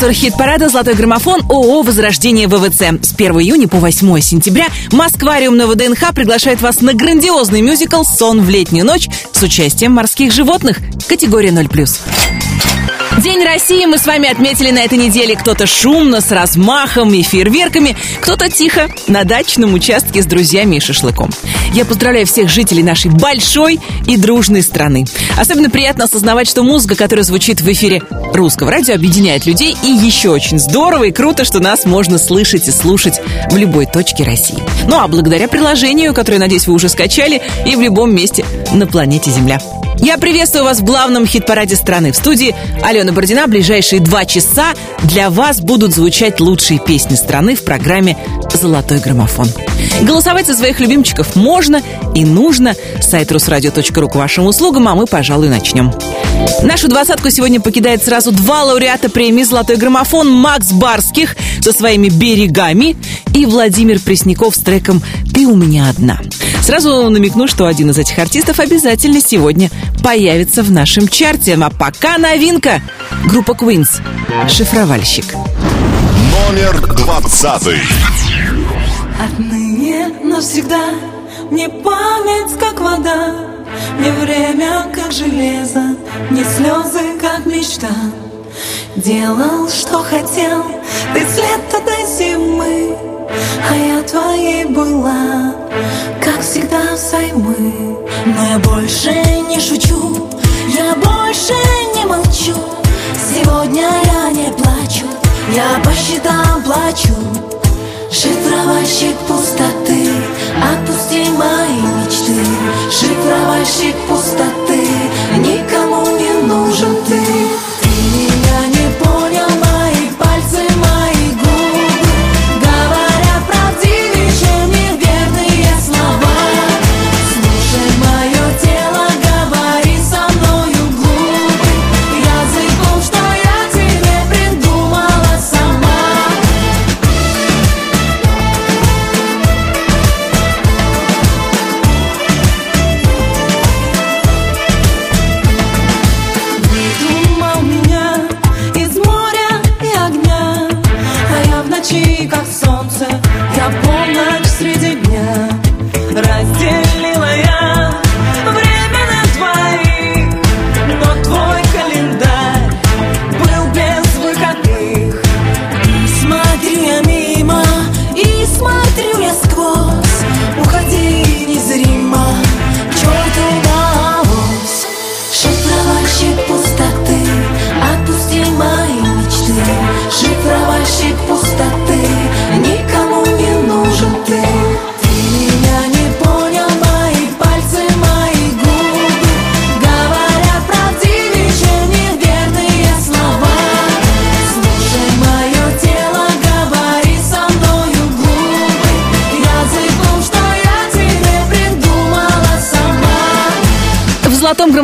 Спонсор хит-парада «Золотой граммофон» ООО «Возрождение ВВЦ». С 1 июня по 8 сентября Москвариум на ВДНХ приглашает вас на грандиозный мюзикл «Сон в летнюю ночь» с участием морских животных. Категория 0+. День России мы с вами отметили на этой неделе. Кто-то шумно, с размахом и фейерверками, кто-то тихо, на дачном участке с друзьями и шашлыком. Я поздравляю всех жителей нашей большой и дружной страны. Особенно приятно осознавать, что музыка, которая звучит в эфире русского радио, объединяет людей. И еще очень здорово и круто, что нас можно слышать и слушать в любой точке России. Ну а благодаря приложению, которое, надеюсь, вы уже скачали, и в любом месте на планете Земля. Я приветствую вас в главном хит-параде страны. В студии Алена Бородина. Ближайшие два часа для вас будут звучать лучшие песни страны в программе «Золотой граммофон». Голосовать за своих любимчиков можно и нужно. Сайт русрадио.ру к вашим услугам, а мы, пожалуй, начнем. Нашу двадцатку сегодня покидает сразу два лауреата премии «Золотой граммофон» Макс Барских со своими «Берегами» и Владимир Пресняков с треком «Ты у меня одна». Сразу намекну, что один из этих артистов обязательно сегодня появится в нашем чарте. А пока новинка. Группа Queens. Шифровальщик. Номер двадцатый. Отныне навсегда мне память как вода, мне время как железо, мне слезы как мечта. Делал, что хотел, ты с лета до зимы, а я твоей была, как всегда взаймы. Но я больше не шучу, я больше не молчу. Сегодня я не плачу, я по счетам плачу. Шифровальщик пустоты, отпусти мои мечты. Шифровальщик пустоты, никому не нужен ты.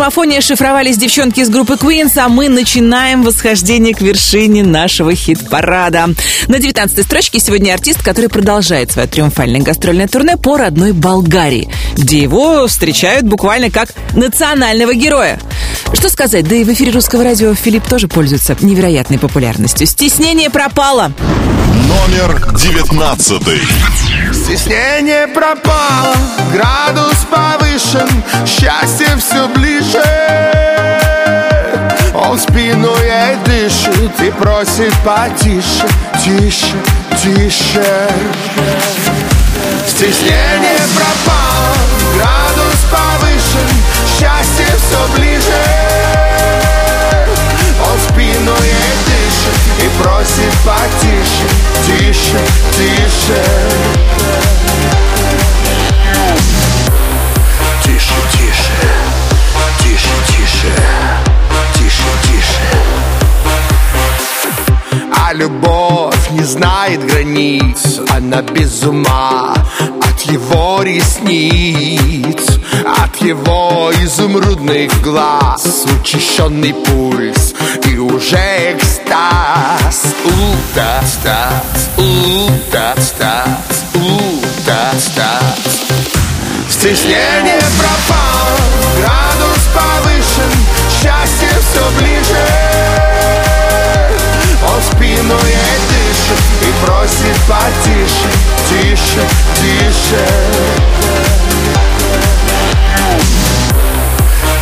Граммофоне шифровались девчонки из группы Queens, а мы начинаем восхождение к вершине нашего хит-парада. На 19 строчке сегодня артист, который продолжает свое триумфальное гастрольное турне по родной Болгарии, где его встречают буквально как национального героя. Что сказать, да и в эфире русского радио Филипп тоже пользуется невероятной популярностью. Стеснение пропало. Номер девятнадцатый. Стеснение пропало, градус повышен, счастье все ближе. Он спину ей дышит и просит потише, тише, тише. Стеснение пропало, градус все ближе. Он спину ей дышит и просит потише, тише, тише. Тише, тише, тише, тише, тише, тише. А любовь не знает границ Она без ума его ресниц. От его изумрудных глаз Учащенный пульс и уже экстаз. У-та-стаз, у-та-стаз, у-та-стаз Стеснение пропало, градус повышен Счастье все ближе. Он спину ей дышит И просит потише, тише, тише.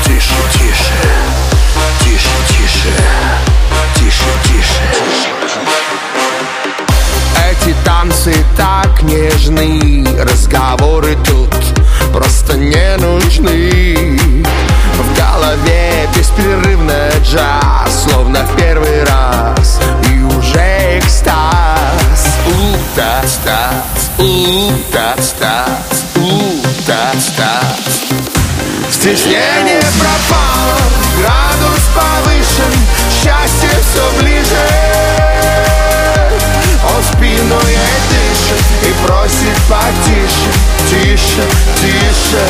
Тише, тише, тише, тише, тише, тише. Эти танцы так нежны Разговоры тут просто не нужны. В голове беспрерывно джаз Словно в первый раз. И уже экстаз тац тац у тац тац у тац тац Стеснение пропало, градус повышен Счастье все ближе. Он спину ей дышит и просит потише Тише, тише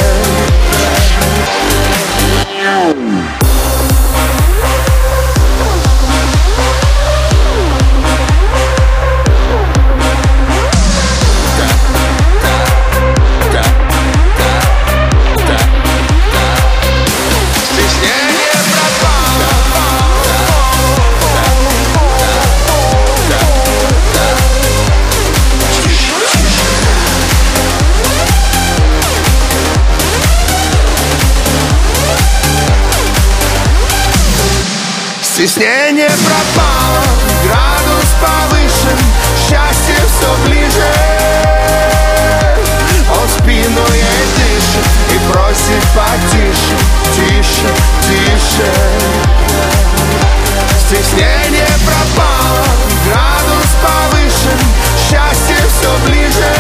пропало, градус повышен, счастье все ближе. Он спину ей дышит и просит потише, тише, тише. Стеснение пропало, градус повышен, счастье все ближе.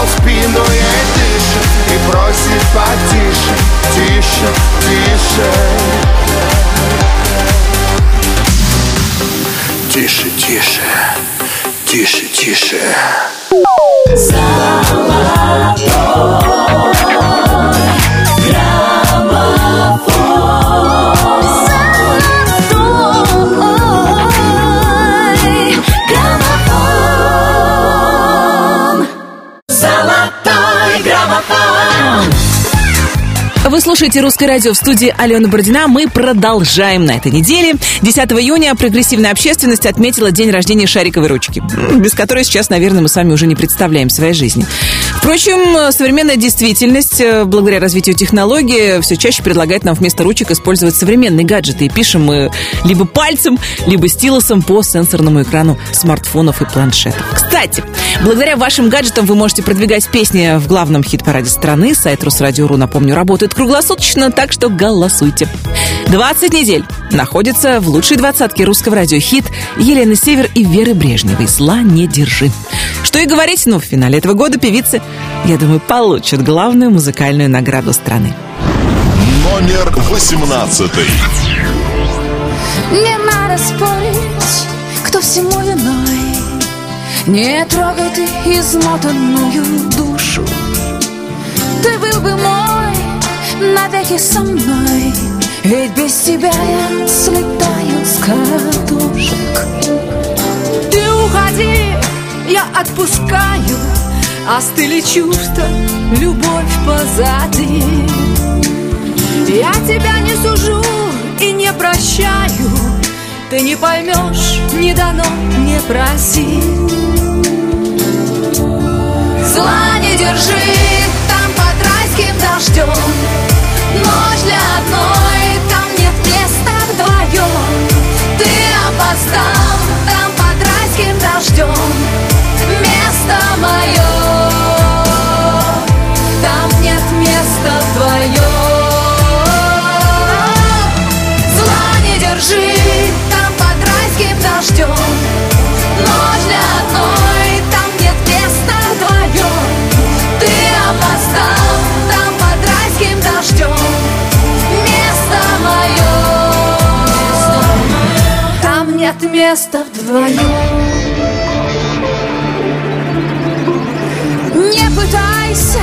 Он спину ей дышит и просит потише, тише, тише. Тише, тише, тише, тише. Вы слушаете «Русское радио» в студии Алена Бородина. Мы продолжаем на этой неделе. 10 июня прогрессивная общественность отметила день рождения шариковой ручки, без которой сейчас, наверное, мы с вами уже не представляем своей жизни. Впрочем, современная действительность, э, благодаря развитию технологий, все чаще предлагает нам вместо ручек использовать современные гаджеты. И пишем мы либо пальцем, либо стилусом по сенсорному экрану смартфонов и планшетов. Кстати, благодаря вашим гаджетам вы можете продвигать песни в главном хит-параде страны. Сайт Русрадио.ру, напомню, работает круглосуточно, так что голосуйте. 20 недель находится в лучшей двадцатке русского радио хит Елены Север и Веры Брежневой «Зла не держи». Что и говорить, но в финале этого года певицы, я думаю, получат главную музыкальную награду страны. Номер восемнадцатый. Не надо спорить, кто всему виной Не трогай ты измотанную душу Ты был бы мой навеки со мной Ведь без тебя я слетаю с катушек. Ты уходи, я отпускаю Остыли чувства, любовь позади. Я тебя не сужу и не прощаю Ты не поймешь, не дано, не проси Зла не держи, там под райским дождем опоздал, там под райским дождем. Место мое нет места вдвоем Не пытайся,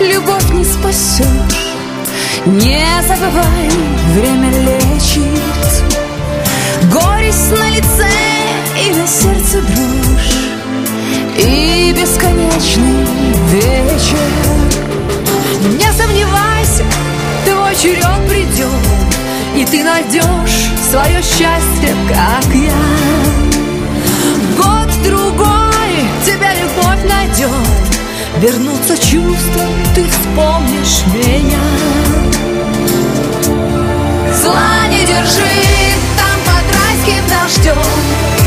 любовь не спасешь Не забывай, время лечит. Горесть на лице и на сердце дрожь. И бесконечный вечер. Не сомневайся, твой черед И ты найдешь свое счастье, как я. Год-другой тебя любовь найдет Вернутся чувства, ты вспомнишь меня. Зла не держи, там под райским дождем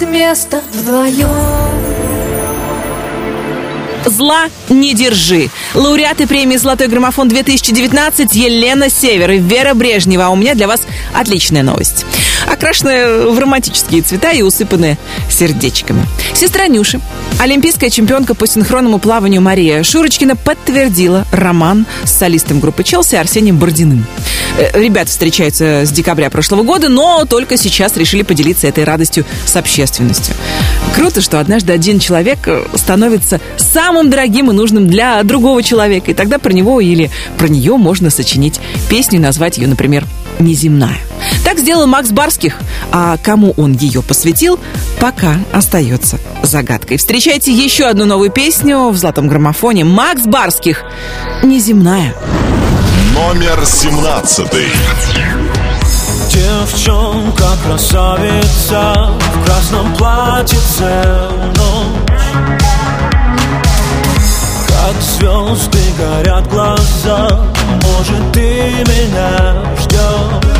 нет места вдвоем Зла не держи. Лауреаты премии «Золотой граммофон 2019» Елена Север и Вера Брежнева. А у меня для вас отличная новость. Окрашенная в романтические цвета и усыпанная сердечками. Сестра Нюши, олимпийская чемпионка по синхронному плаванию Мария Шурочкина подтвердила роман с солистом группы «Челси» Арсением Бородиным. Э, Ребята встречаются с декабря прошлого года, но только сейчас решили поделиться этой радостью с общественностью. Круто, что однажды один человек э, становится самым дорогим и нужным для другого человека, и тогда про него или про нее можно сочинить песню и назвать ее, например, «Неземная». Так сделал Макс Барских, а кому он ее посвятил, пока остается загадкой. Встречайте еще одну новую песню в «Золотом граммофоне» Макс Барских «Неземная». Номер 17. Девчонка красавица в красном платьице ночь Как звезды горят глаза, может ты меня ждешь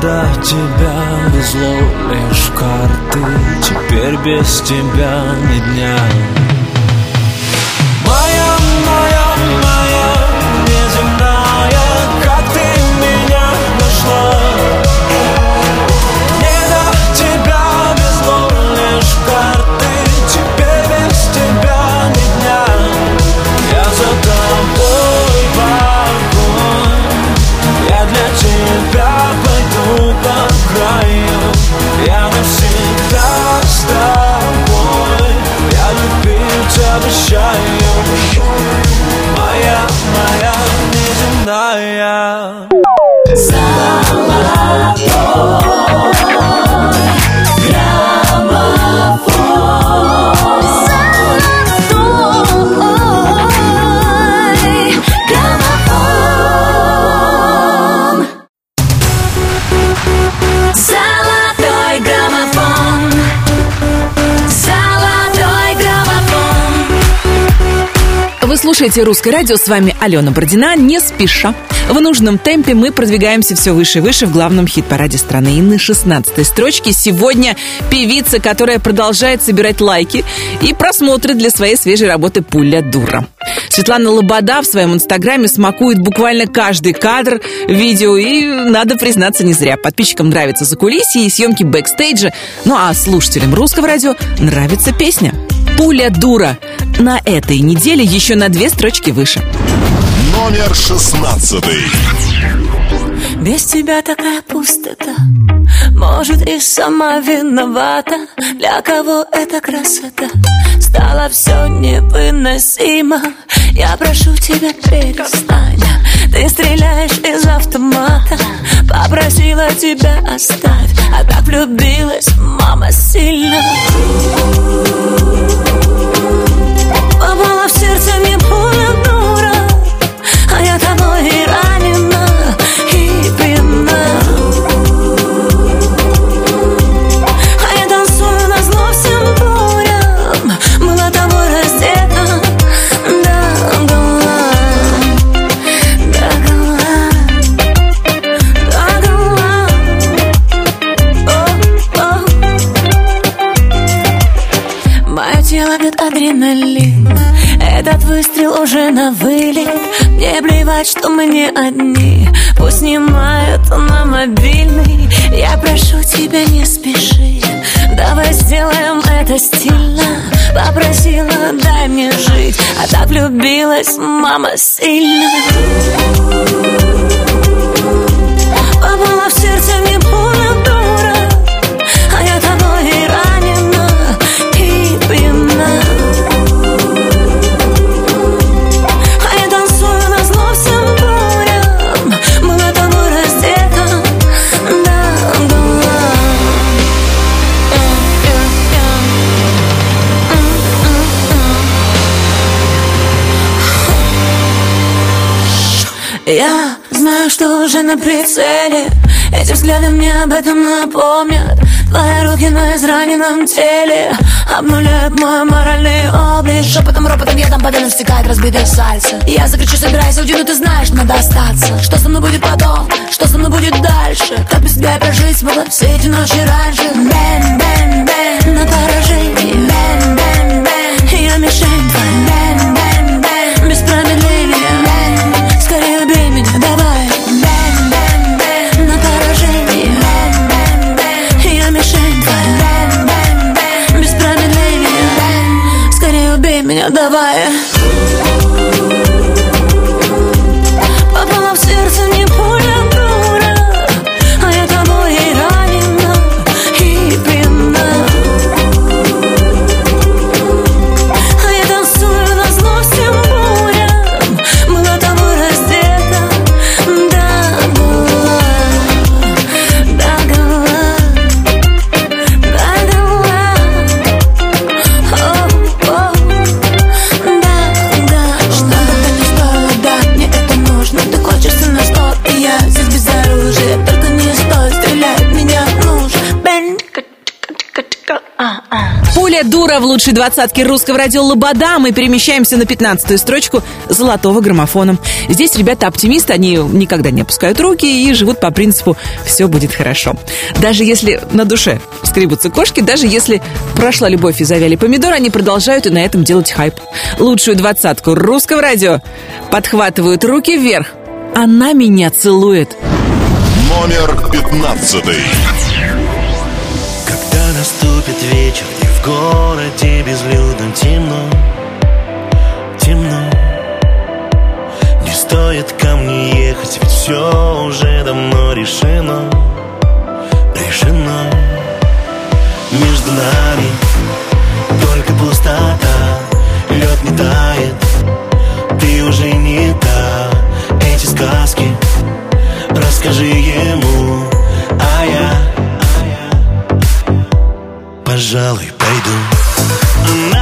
до тебя везло лишь карты. Теперь без тебя ни дня слушаете «Русское радио», с вами Алена Бородина, не спеша. В нужном темпе мы продвигаемся все выше и выше в главном хит-параде страны. И на 16-й строчке сегодня певица, которая продолжает собирать лайки и просмотры для своей свежей работы «Пуля дура». Светлана Лобода в своем инстаграме смакует буквально каждый кадр видео, и, надо признаться, не зря. Подписчикам нравятся закулисье и съемки бэкстейджа, ну а слушателям русского радио нравится песня. «Пуля дура» на этой неделе еще на две строчки выше. Номер шестнадцатый. Без тебя такая пустота. Может и сама виновата. Для кого эта красота? Стало все невыносимо. Я прошу тебя перестань. Ты стреляешь из автомата. Попросила тебя оставь. А так влюбилась мама сильно Попала в сердце мне на вылет. Мне плевать, что мы не одни. Пусть снимают на мобильный. Я прошу тебя, не спеши. Давай сделаем это стильно. Попросила, дай мне жить. А так влюбилась мама сильно. Попала в сердце мне пуля что уже на прицеле. Эти взгляды мне об этом напомнят. Твои руки на израненном теле Обнуляют мой моральный облик. Шепотом, ропотом, ядом по венам стекает разбитое сердце. Я закричу, собирайся, уйди, но ты знаешь, надо остаться. Что со мной будет потом, что со мной будет дальше? Как без тебя я прожить смогла все эти ночи раньше? Bang, bang, bang, на поражение. Bang, bang, bang, я мишень твоя. Bang, bang, bang, без промедления убей Пуля дура в лучшей двадцатке русского радио Лобода. Мы перемещаемся на 15-ю строчку золотого граммофона. Здесь ребята оптимисты, они никогда не опускают руки и живут по принципу «все будет хорошо». Даже если на душе скребутся кошки, даже если прошла любовь и завяли помидоры, они продолжают и на этом делать хайп. Лучшую двадцатку русского радио подхватывают руки вверх. Она меня целует. Номер пятнадцатый. Когда наступит вечер городе безлюдно темно Темно. Не стоит ко мне ехать Ведь все уже давно решено Решено. Между нами Только пустота Лед не тает Ты уже не та. Эти сказки Расскажи ему А я Пожалуй, пойду. Она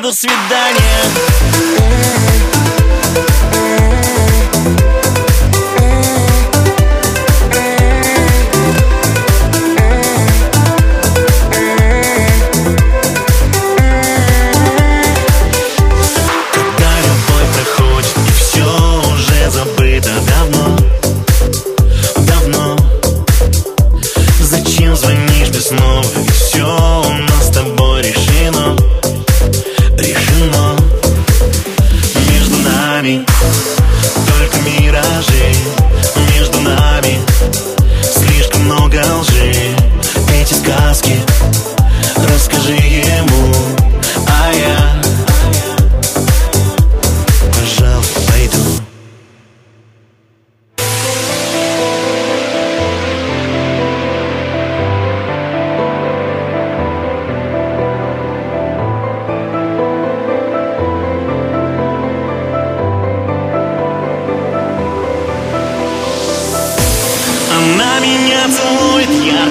до свидания.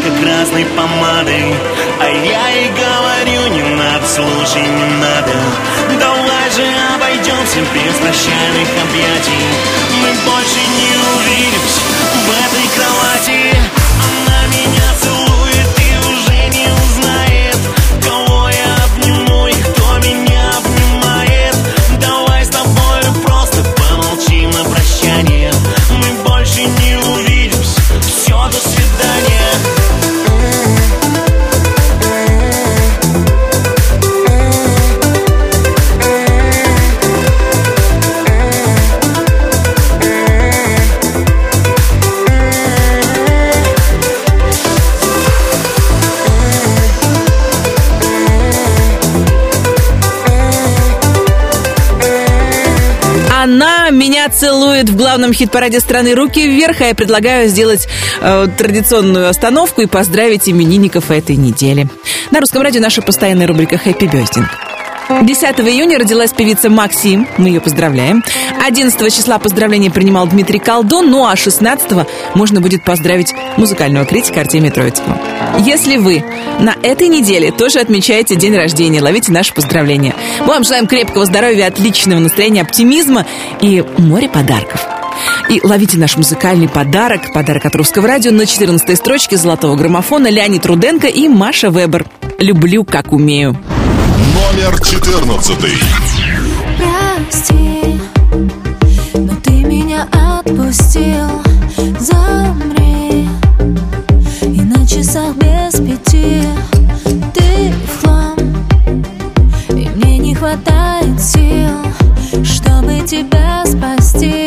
как красной помадой. А я и говорю, не надо, слушай, не надо. Давай же обойдемся без прощальных объятий. Мы больше не увидимся в этой красоте целует в главном хит-параде страны руки вверх, а я предлагаю сделать э, традиционную остановку и поздравить именинников этой недели. На русском радио наша постоянная рубрика «Хэппи Бёздинг». 10 июня родилась певица Максим, мы ее поздравляем. 11 числа поздравления принимал Дмитрий Колдун, ну а 16 можно будет поздравить музыкального критика Артемия Троицкого. Если вы на этой неделе тоже отмечаете день рождения, ловите наши поздравления. Мы вам желаем крепкого здоровья, отличного настроения, оптимизма и море подарков. И ловите наш музыкальный подарок, подарок от Русского радио на 14 строчке золотого граммофона Леонид Руденко и Маша Вебер. Люблю, как умею. Номер 14. Прости, отпустил. Замри, и на часах без пяти ты в хлам, и мне не хватает сил, чтобы тебя спасти,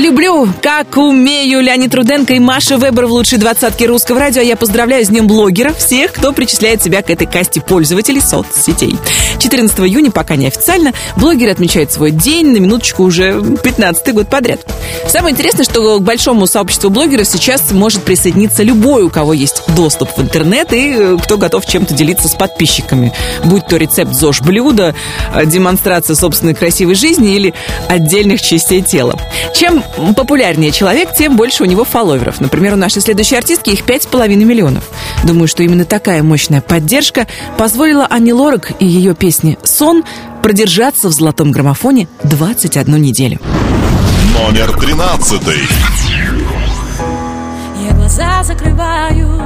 Люблю, как умею Леонид Руденко и Маша Вебер в лучшей двадцатке русского радио. Я поздравляю с Днем блогера всех, кто причисляет себя к этой касте пользователей соцсетей. 14 июня, пока не официально, блогеры отмечают свой день, на минуточку уже 15 год подряд. Самое интересное, что к большому сообществу блогеров сейчас может присоединиться любой, у кого есть доступ в интернет и э, кто готов чем-то делиться с подписчиками. Будь то рецепт ЗОЖ блюда, э, демонстрация собственной красивой жизни или отдельных частей тела. Чем популярнее человек, тем больше у него фолловеров. Например, у нашей следующей артистки их 5,5 миллионов. Думаю, что именно такая мощная поддержка позволила Ани Лорак и ее песне «Сон» продержаться в золотом граммофоне 21 неделю. Номер тринадцатый. Я глаза закрываю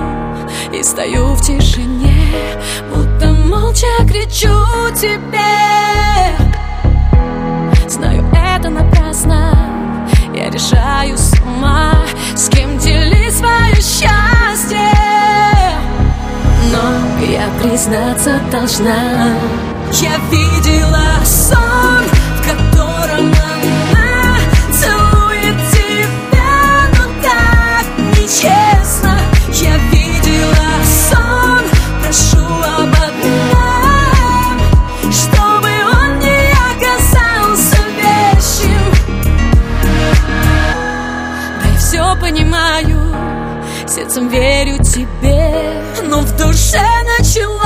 и стою в тишине, будто молча кричу тебе. Знаю, это напрасно, решаю сама, с кем делить свое счастье. Но я признаться должна, я видела сон, сердцем верю тебе, но в душе началась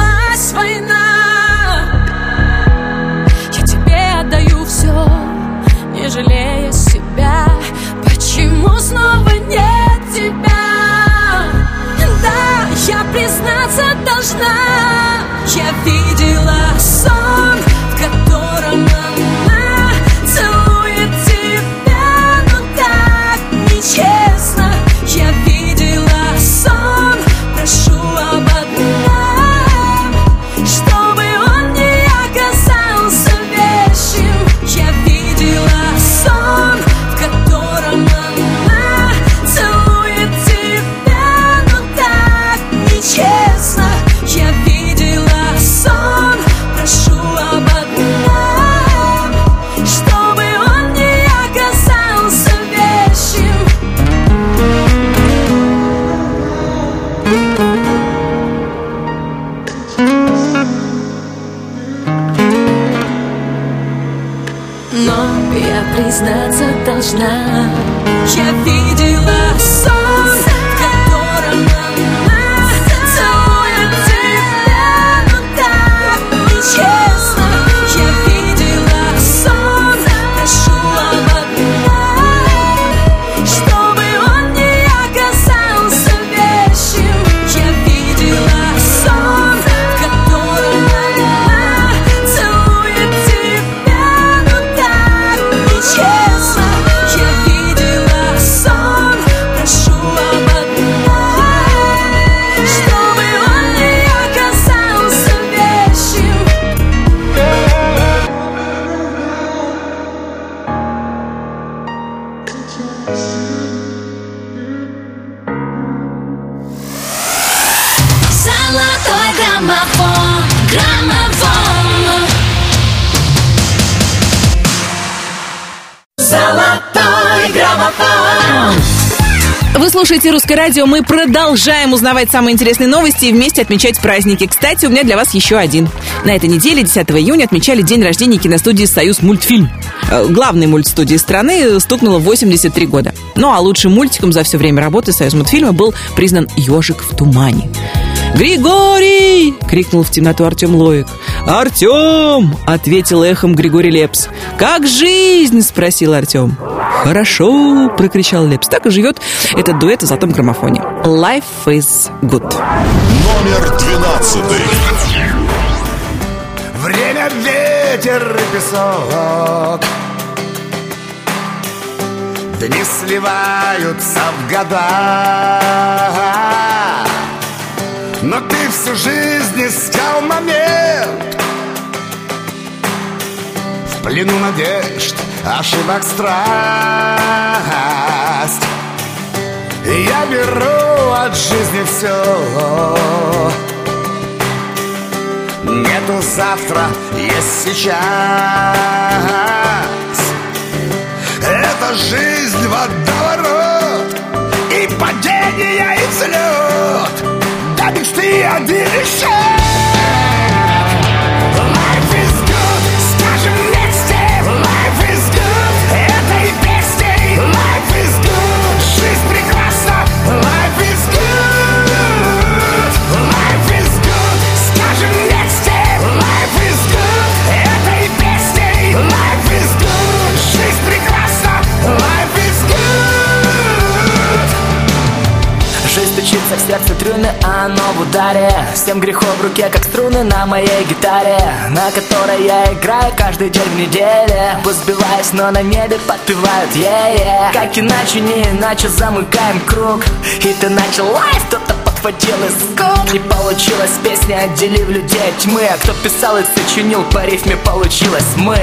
радио». Мы продолжаем узнавать самые интересные новости и вместе отмечать праздники. Кстати, у меня для вас еще один. На этой неделе, 10 июня, отмечали день рождения киностудии «Союз мультфильм». Э, Главной мультстудии страны стукнуло 83 года. Ну а лучшим мультиком за все время работы «Союз мультфильма» был признан «Ежик в тумане». «Григорий!» — крикнул в темноту Артем Лоик. «Артем!» — ответил эхом Григорий Лепс. «Как жизнь?» — спросил Артем. «Хорошо!» — прокричал Лепс. Так и живет этот дуэт в золотом граммофоне. Life is good. Номер двенадцатый. Время, ветер и песок Дни сливаются в года Но ты всю жизнь искал момент Плену надежд, ошибок страсть. Я беру от жизни все Нету завтра, есть сейчас. Это жизнь водоворот И падение, и взлет Да мечты один еще вода сердце трюны, а оно в ударе. Семь грехов в руке, как струны на моей гитаре На которой я играю каждый день в неделе. Пусть сбиваюсь, но на небе подпевают yeah, yeah. Как иначе, не иначе замыкаем круг. И ты начал лайф, кто-то подхватил из губ Не получилось песня, отделив людей от тьмы. А кто писал и сочинил, по рифме получилось мы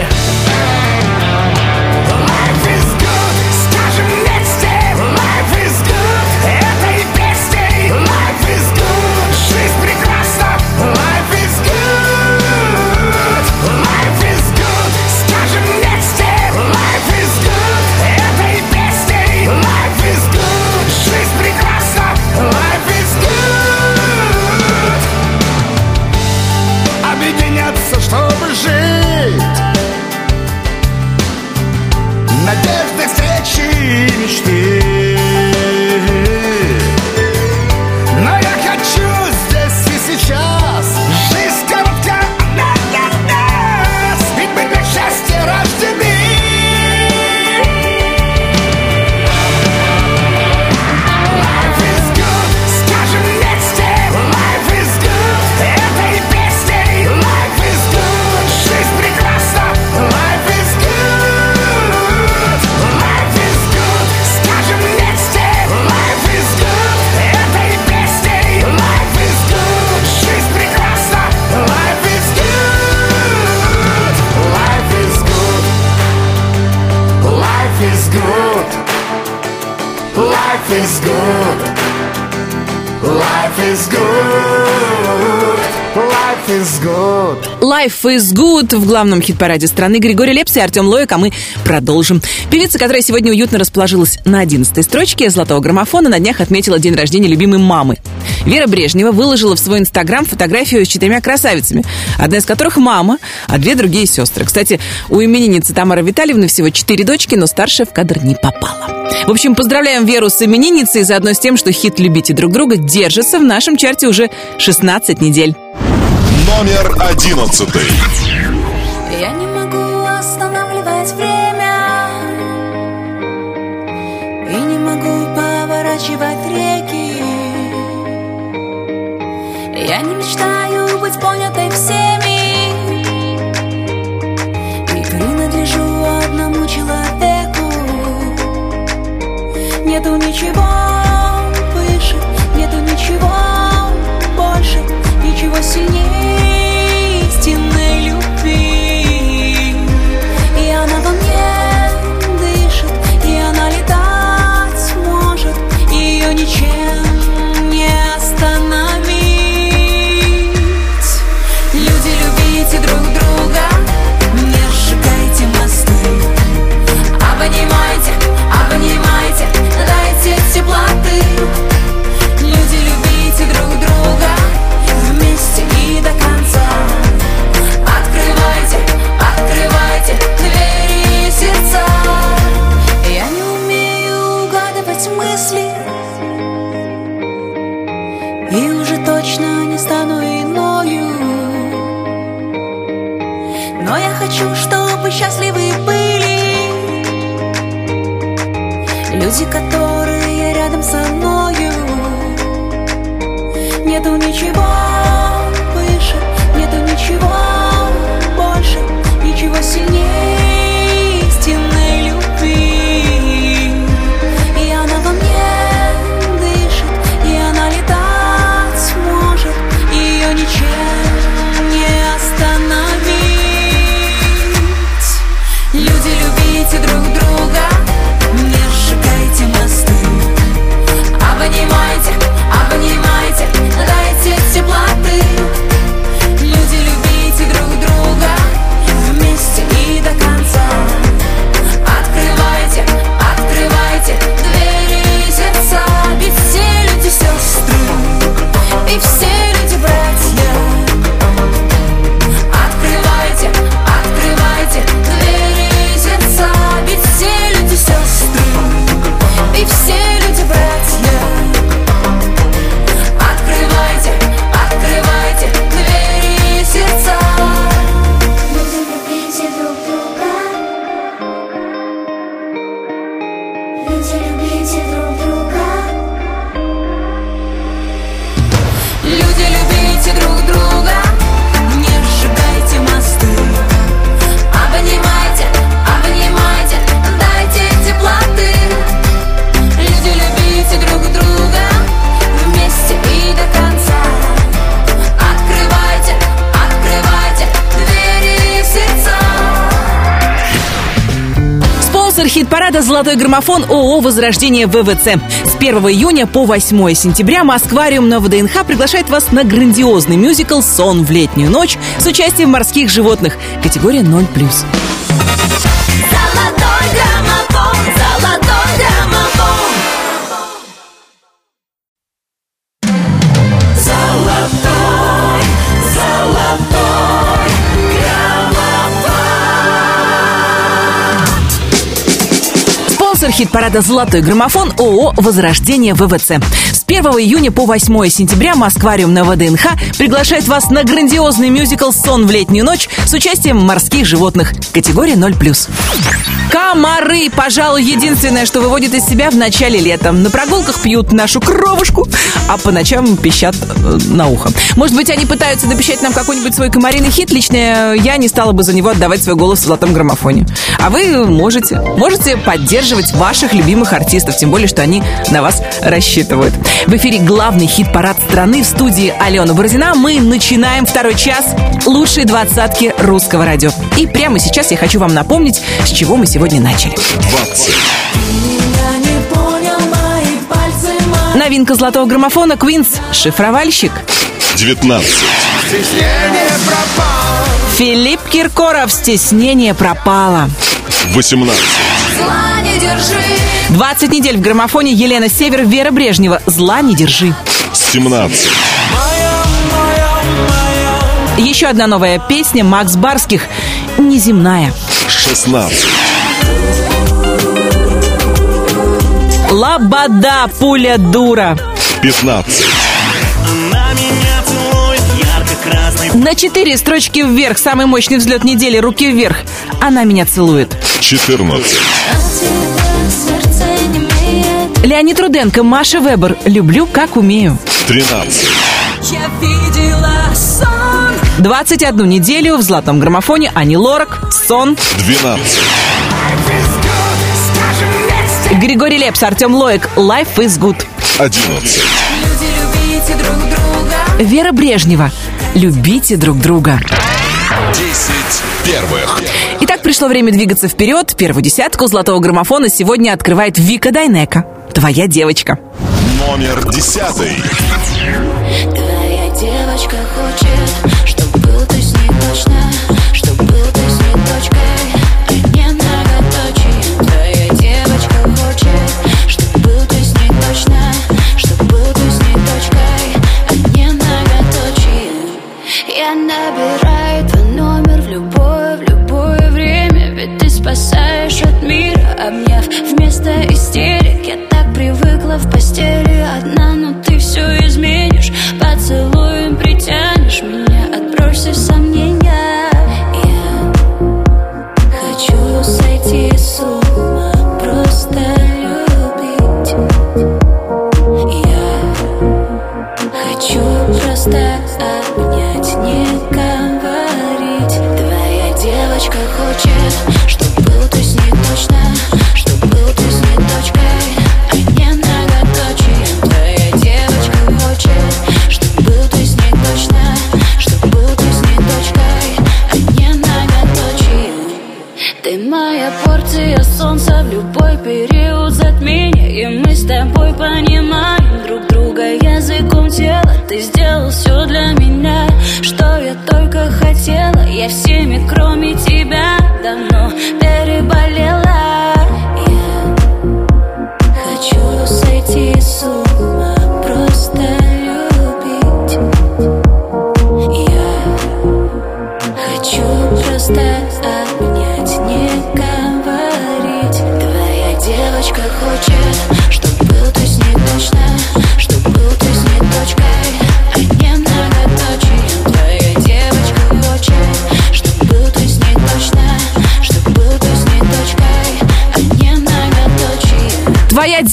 Life is good в главном хит-параде страны Григорий Лепс и Артем Лоик, а мы продолжим. Певица, которая сегодня уютно расположилась на 11 строчке золотого граммофона, на днях отметила день рождения любимой мамы. Вера Брежнева выложила в свой инстаграм фотографию с четырьмя красавицами, одна из которых мама, а две другие сестры. Кстати, у именинницы Тамары Витальевны всего четыре дочки, но старшая в кадр не попала. В общем, поздравляем Веру с именинницей, заодно с тем, что хит «Любите друг друга» держится в нашем чарте уже 16 недель номер одиннадцатый. Я не могу останавливать время. И не могу поворачивать реки. Я не мечтаю быть понятой всеми. И принадлежу одному человеку. Нету ничего выше, нету ничего больше, ничего сильнее Люди, которые рядом со мною Нету ничего «Золотой граммофон» ООО «Возрождение ВВЦ». С 1 июня по 8 сентября Москвариум на ВДНХ приглашает вас на грандиозный мюзикл «Сон в летнюю ночь» с участием морских животных. Категория 0+. Хит-парада «Золотой граммофон» ООО «Возрождение ВВЦ». С 1 июня по 8 сентября Москвариум на ВДНХ приглашает вас на грандиозный мюзикл «Сон в летнюю ночь» с участием морских животных. Категория 0+. Комары, пожалуй, единственное, что выводит из себя в начале лета. На прогулках пьют нашу кровушку, а по ночам пищат э, на ухо. Может быть, они пытаются напищать нам какой-нибудь свой комариный хит. Лично я не стала бы за него отдавать свой голос в золотом граммофоне. А вы можете. Можете поддерживать ваших любимых артистов, тем более, что они на вас рассчитывают. В эфире главный хит-парад страны в студии Алена Бородина. Мы начинаем второй час лучшей двадцатки русского радио. И прямо сейчас я хочу вам напомнить, с чего мы сегодня начали. 20. Новинка золотого граммофона Квинс «Шифровальщик». 19. Стеснение пропало Филипп Киркоров «Стеснение пропало». 18. 20 недель в граммофоне Елена Север, Вера Брежнева «Зла не держи». 17. Еще одна новая песня Макс Барских «Неземная». 16. Лобода, пуля дура. 15. Она меня целует ярко-красный На четыре строчки вверх, самый мощный взлет недели, руки вверх. Она меня целует. 14. Леонид Руденко, Маша Вебер. Люблю, как умею. 13. 21 неделю в золотом граммофоне Ани Лорак, Сон, 12. Григорий Лепс, Артем Лоек, Life is good. 11. Вера Брежнева, любите друг друга. 10 первых. Итак, пришло время двигаться вперед. Первую десятку золотого граммофона сегодня открывает Вика Дайнека. Твоя девочка. Номер 10. Твоя девочка хочет, чтоб был ты с ней точно, порция солнца в любой период затмения И мы с тобой понимаем друг друга языком тела. Ты сделал все для меня, что я только хотела. Я всеми, кроме тебя, давно переболела. Я хочу сойти с ума,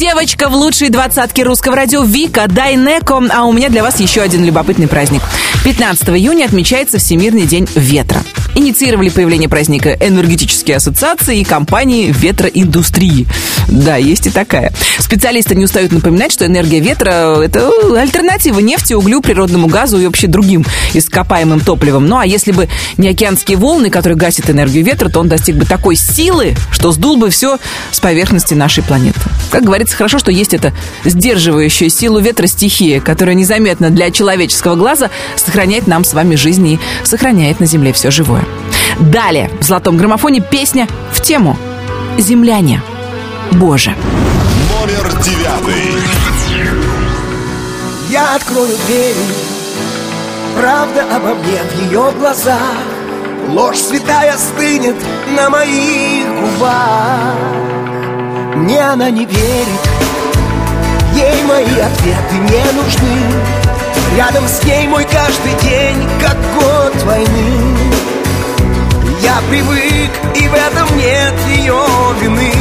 девочка в лучшей двадцатке русского радио Вика Дайнеко. А у меня для вас еще один любопытный праздник. 15 июня отмечается Всемирный день ветра. инициировали появление праздника энергетические ассоциации и компании ветроиндустрии. Да, есть и такая. Специалисты не устают напоминать, что энергия ветра – это альтернатива нефти, углю, природному газу и вообще другим ископаемым топливом. Ну а если бы не океанские волны, которые гасят энергию ветра, то он достиг бы такой силы, что сдул бы все с поверхности нашей планеты. Как говорится, хорошо, что есть эта сдерживающая силу ветра стихия, которая незаметно для человеческого глаза сохраняет нам с вами жизнь и сохраняет на Земле все живое. Далее в «Золотом граммофоне» песня в тему «Земляне». Боже. Номер девятый. Я открою дверь Правда обо мне в ее глазах Ложь святая стынет на моих губах Мне она не верит. Ей мои ответы не нужны. Рядом с ней мой каждый день, как год войны. Я привык, и в этом нет ее вины.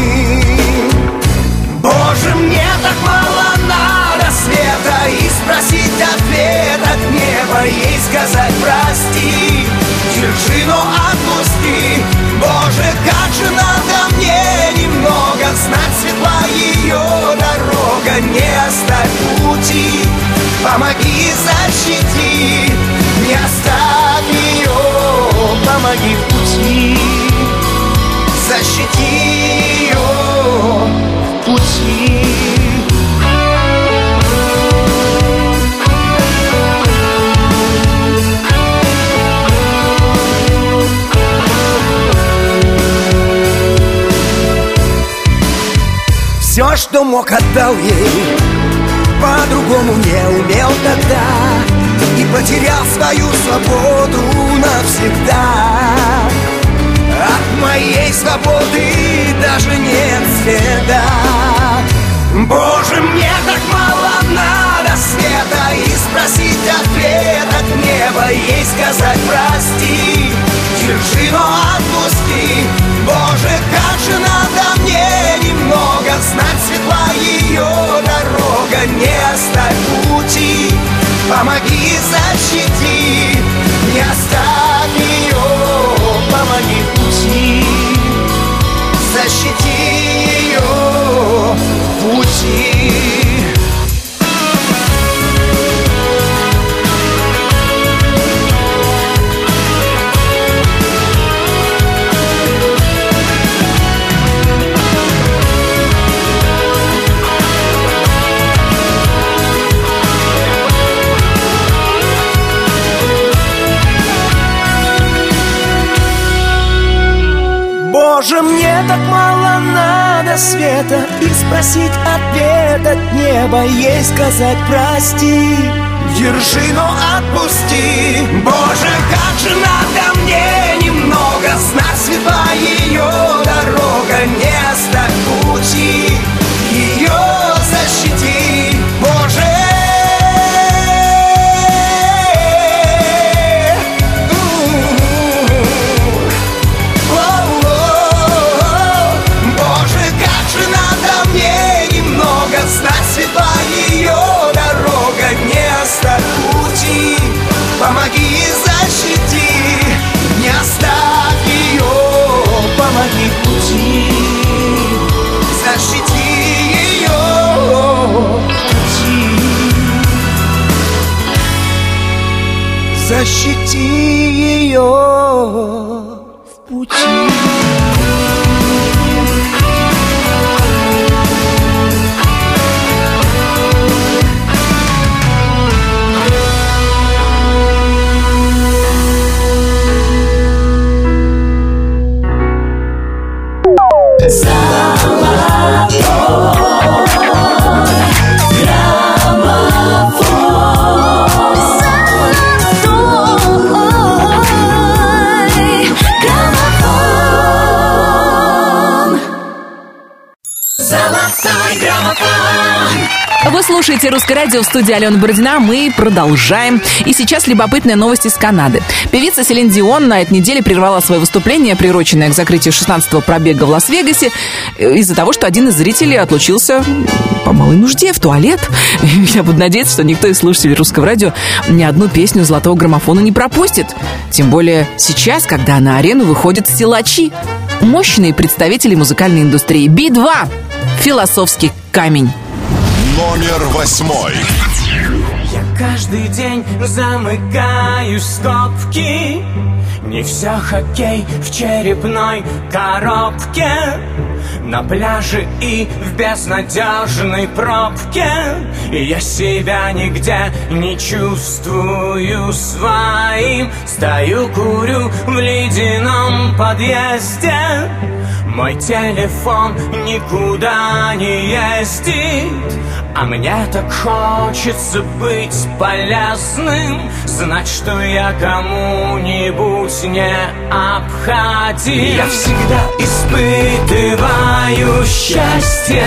Боже, мне так мало надо света И спросить ответ от неба Ей сказать прости Держи, но отпусти Боже, как же надо Знать светла ее дорога Не оставь пути Помоги, защити Не оставь ее Помоги в пути. Защити что мог, отдал ей. По-другому не умел тогда И потерял свою свободу навсегда. От моей свободы даже нет следа. Боже, мне так мало надо света И спросить ответ от неба Ей сказать прости Держи, но отпусти Боже, как же надо Не оставь пути. Помоги, защити Не оставь ее Помоги пути. Защити ее пути мне так мало надо света. И спросить ответ от неба Ей сказать прости Держи, но отпусти. Боже, как же надо мне немного Знать светла ее дорога Не оставь пути Защити ее слушаете «Русское радио» в студии Алена Бородина. Мы продолжаем. И сейчас любопытная новость из Канады. Певица Селин Дион на этой неделе прервала свое выступление, приуроченное к закрытию 16-го пробега в Лас-Вегасе, э, из-за того, что один из зрителей отлучился по малой нужде в туалет. Я буду надеяться, что никто из слушателей «Русского радио» ни одну песню золотого граммофона не пропустит. Тем более сейчас, когда на арену выходят силачи. Мощные представители музыкальной индустрии. Би-2. Философский камень. Номер восьмой. Я каждый день замыкаю скобки Не все хоккей в черепной коробке. На пляже и в безнадежной пробке. Я себя нигде не чувствую своим. Стою, курю в ледяном подъезде мой телефон никуда не ездит А мне так хочется быть полезным Знать, что я кому-нибудь не обходим Я всегда испытываю счастье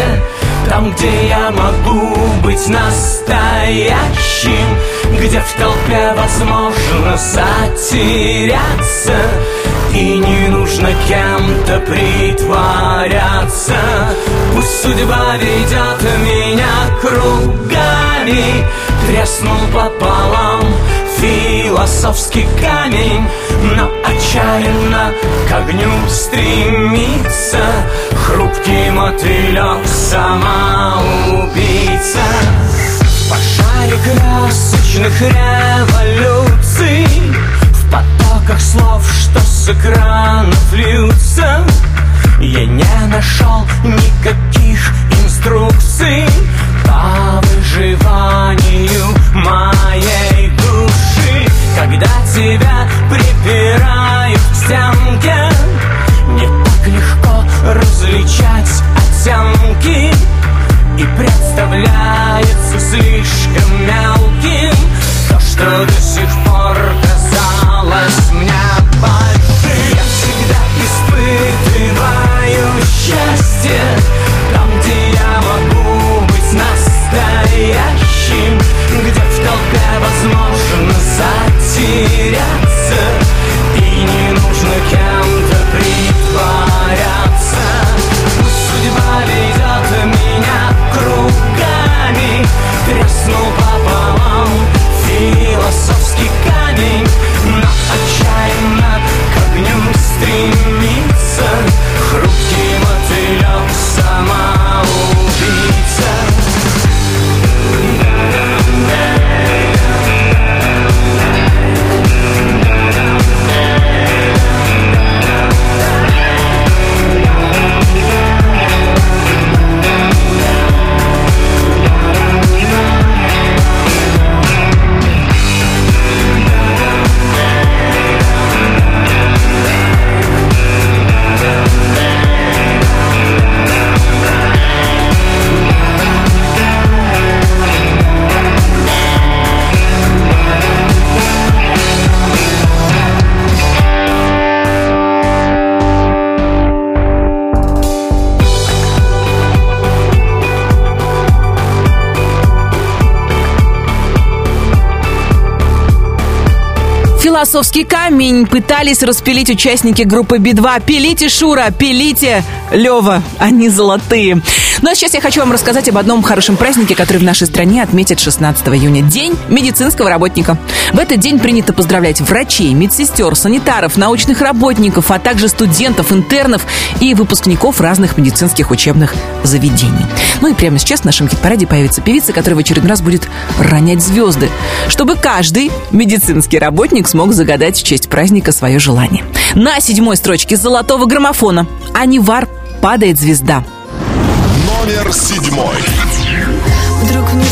Там, где я могу быть настоящим Где в толпе возможно затеряться и не нужно кем-то притворяться. Пусть судьба ведет меня кругами Треснул пополам философский камень Но отчаянно к огню стремится Хрупкий мотылек самоубийца. В пожаре красочных революций В потоках слов, с экранов льются. Я не нашел никаких инструкций Философский камень пытались распилить участники группы Би-2. Пилите, Шура, пилите, Лева, они золотые. Ну а сейчас я хочу вам рассказать об одном хорошем празднике, который в нашей стране отметят 16 июня. День медицинского работника. В этот день принято поздравлять врачей, медсестер, санитаров, научных работников, а также студентов, интернов и выпускников разных медицинских учебных заведений. Ну и прямо сейчас в нашем хит-параде появится певица, которая в очередной раз будет ронять звезды, чтобы каждый медицинский работник смог загадать в честь праздника свое желание. На седьмой строчке золотого граммофона Анивар падает звезда. Номер седьмой.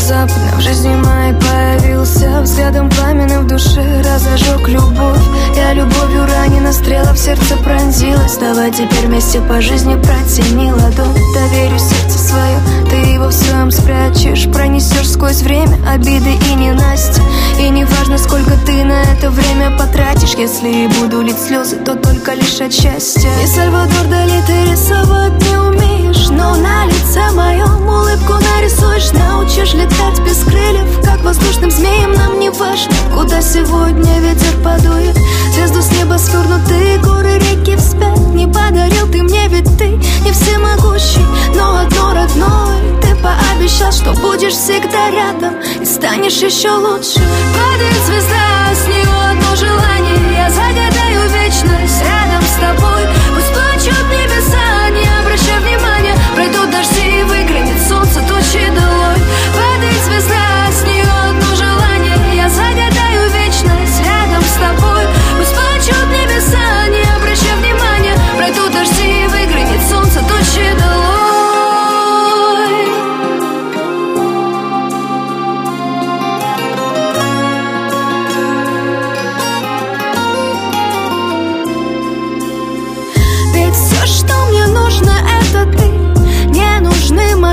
Внезапно в жизни моей появился Взглядом пламенным в душе разожег любовь. Я любовью ранена, стрела в сердце пронзилась. Давай теперь вместе по жизни протяни ладонь. Доверю сердце свое, ты его в своем спрячешь. Пронесешь сквозь время обиды и ненастья. И не важно, сколько ты на это время потратишь. Если и буду лить слезы, то только лишь от счастья. И Сальвадор Дали ты рисовать не умеешь Но на лице моем улыбку нарисуешь. Научишь ли летать без крыльев Как воздушным змеем нам не важно Куда сегодня ветер подует. Звезду с неба свернутые горы, реки вспять Не подарил ты мне, ведь ты не всемогущий Но одно родное Ты пообещал, что будешь всегда рядом И станешь еще лучше. Падает звезда, с него одно желание Я загадаю вечность рядом с тобой. Пусть плачут небеса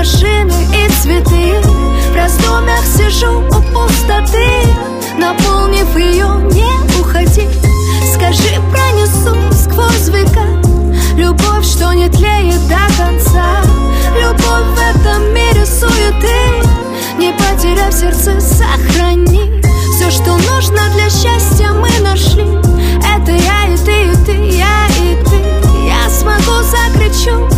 машины и цветы. В раздумьях сижу у пустоты Наполнив ее, не уходи. Скажи, пронесу сквозь века. Любовь, что не тлеет до конца. Любовь в этом мире суеты. Не потеряв сердце, сохрани. Все, что нужно для счастья, мы нашли. Это я и ты, и ты, я и ты. Я смогу, закричу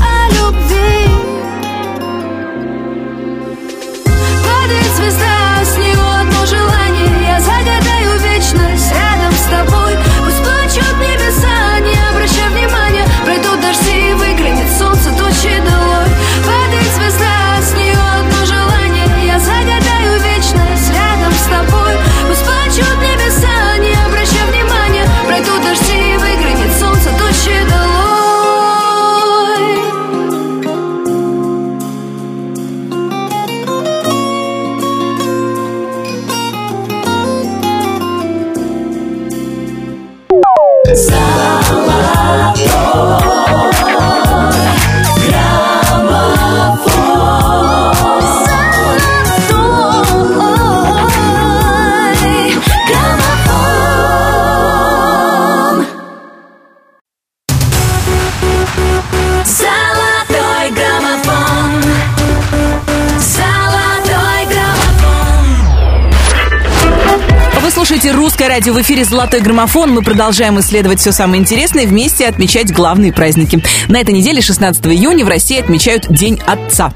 радио в эфире «Золотой граммофон». Мы продолжаем исследовать все самое интересное и вместе отмечать главные праздники. На этой неделе, 16 июня, в России отмечают День Отца.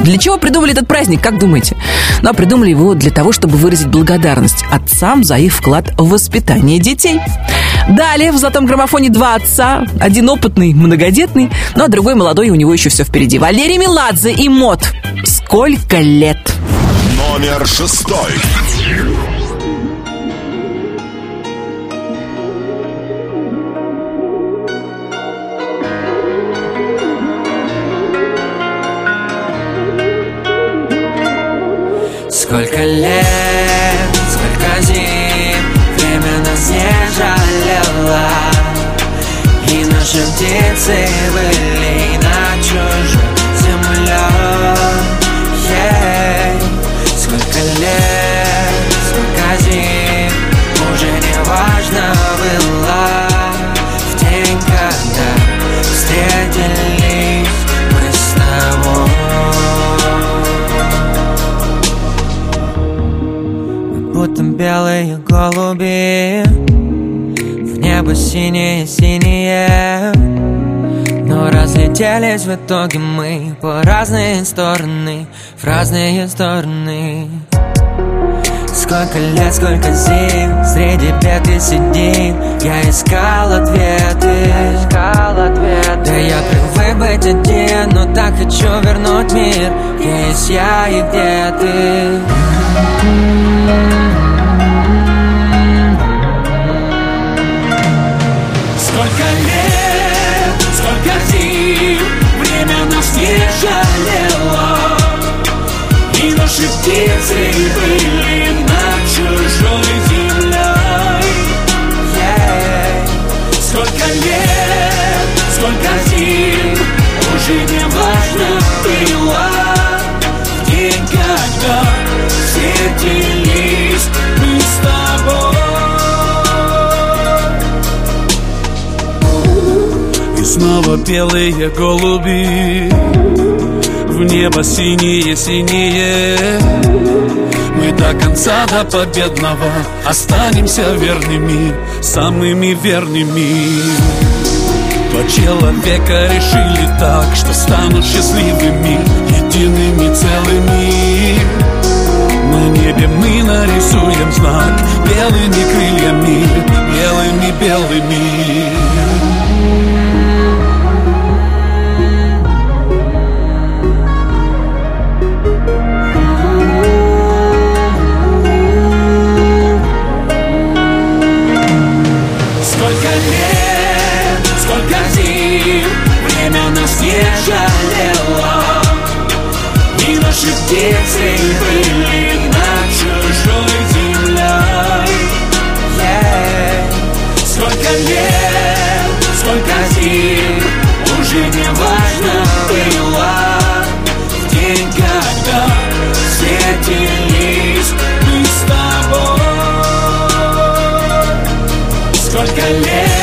Для чего придумали этот праздник, как думаете? Ну, а придумали его для того, чтобы выразить благодарность отцам за их вклад в воспитание детей. Далее в «Золотом граммофоне» два отца. Один опытный, многодетный, ну а другой молодой, и у него еще все впереди. Валерий Меладзе и Мод. Сколько лет? Номер шестой. Сколько лет, сколько зим Время нас не жалело. И наши птицы были будто белые голуби В небо синее-синее Но разлетелись в итоге мы По разные стороны, в разные стороны. Сколько лет, сколько зим Среди бед и сидим Я искал ответы. Искал ответы. Да я привык быть один Но так хочу вернуть мир. Есть я и где ты жалело И наши птицы были над чужой землей Ей. Сколько лет, сколько зим Уже не важно было снова белые голуби. В небо синее-синее Мы до конца, до победного Останемся верными, самыми верными. Два человека решили так Что станут счастливыми, едиными целыми. На небе мы нарисуем знак Белыми крыльями, белыми-белыми Дети были над чужой землей. Yeah. Сколько лет, сколько зим Уже не важно было. В день, когда встретились мы с тобой. Сколько лет,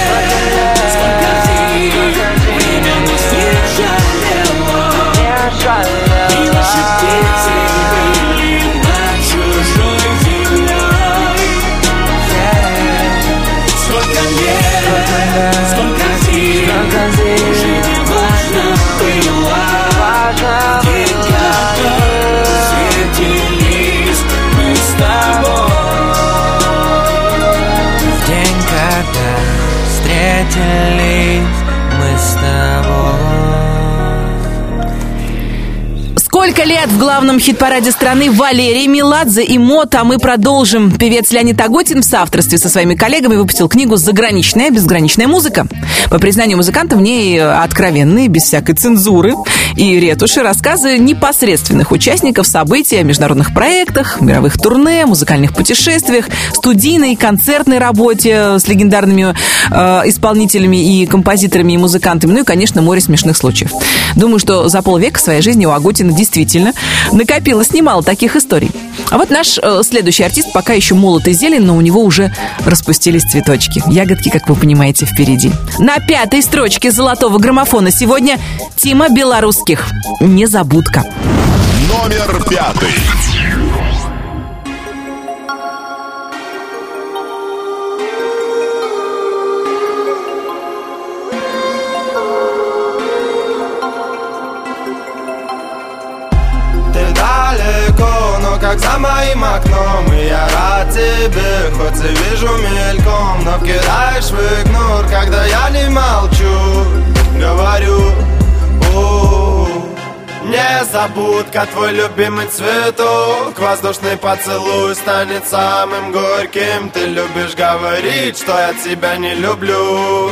Сколько лет в главном хит-параде страны Валерий Меладзе и Мот, а мы продолжим. Певец Леонид Агутин в соавторстве со своими коллегами выпустил книгу «Заграничная безграничная музыка». По признанию музыканта в ней откровенные, без всякой цензуры и ретуши рассказы непосредственных участников событий о международных проектах, мировых турне, музыкальных путешествиях, студийной, концертной работе с легендарными э, исполнителями и композиторами и музыкантами, ну и, конечно, море смешных случаев. Думаю, что за полвека своей жизни у Агутина действительно действительно накопилось немало таких историй. А вот наш э, следующий артист пока еще молод и зелен, но у него уже распустились цветочки. Ягодки, как вы понимаете, впереди. На пятой строчке золотого граммофона сегодня Тима Белорусских. Незабудка. Номер пятый. Окном И я рад тебе, хоть и вижу мельком Но кидаешь в игнор, когда я не молчу Говорю, у не забудка, твой любимый цветок Воздушный поцелуй станет самым горьким Ты любишь говорить, что я тебя не люблю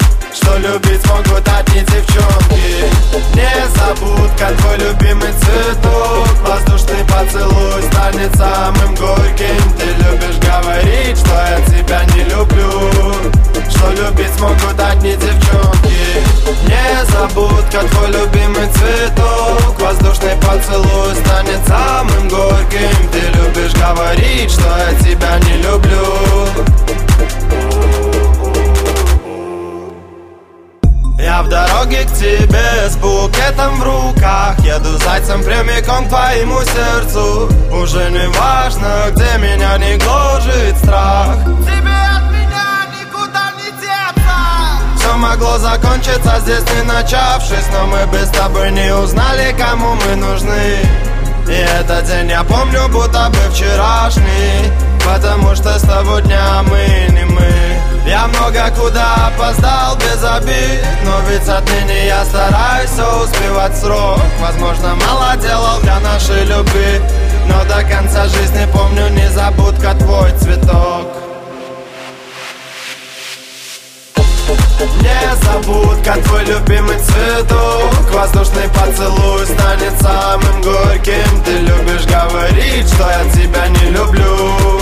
что любить могут одни девчонки Не забудка, твой любимый цветок Воздушный поцелуй станет самым горьким. Ты любишь говорить, что я тебя не люблю. Что любить могут одни девчонки Не забудка, твой любимый цветок Воздушный поцелуй станет самым горьким. Ты любишь говорить, что я тебя не люблю Я в дороге к тебе с букетом в руках. Еду зайцем прямиком к твоему сердцу. Уже не важно, где меня не гложет страх. Тебе от меня никуда не деться. Все могло закончиться здесь не начавшись Но мы без тобой не узнали, кому мы нужны. И этот день я помню, будто бы вчерашний Потому что с того дня мы не мы я много куда опоздал без обид Но ведь отныне я стараюсь все успевать срок. Возможно, мало делал для нашей любви Но до конца жизни помню незабудка твой цветок. Незабудка, твой любимый цветок. Воздушный поцелуй станет самым горьким. Ты любишь говорить, что я тебя не люблю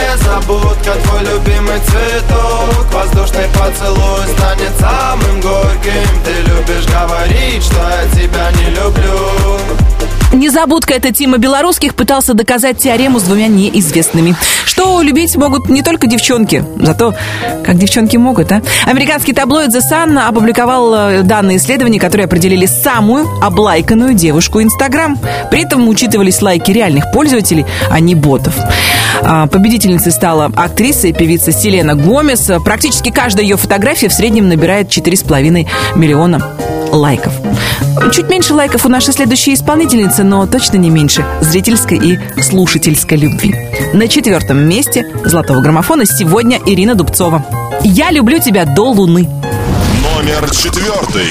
Не забудка, твой любимый цветок. Воздушный поцелуй станет самым горьким. Ты любишь говорить, что я тебя не люблю Незабудка это Тима Белорусских пытался доказать теорему с двумя неизвестными. Что любить могут не только девчонки, зато как девчонки могут, а? Американский таблоид The Sun опубликовал э, данные исследования, которые определили самую облайканную девушку Инстаграм. При этом учитывались лайки реальных пользователей, а не ботов. А, победительницей стала актриса и певица Селена Гомес. Практически каждая ее фотография в среднем набирает 4,5 миллиона лайков. Чуть меньше лайков у нашей следующей исполнительницы, но точно не меньше зрительской и слушательской любви. На четвертом месте золотого граммофона сегодня Ирина Дубцова. «Я люблю тебя до луны». Номер четвертый.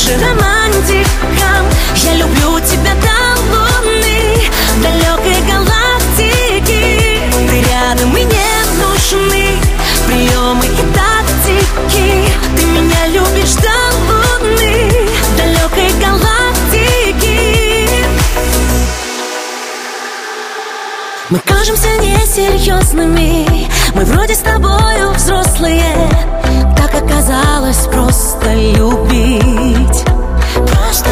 Же романтиком Я люблю тебя до луны Далекой галактики. Ты рядом и не нужны Приемы и тактики. Ты меня любишь до луны Далекой галактики. Мы кажемся несерьезными Мы вроде с тобою взрослые Так оказалось просто любить. Просто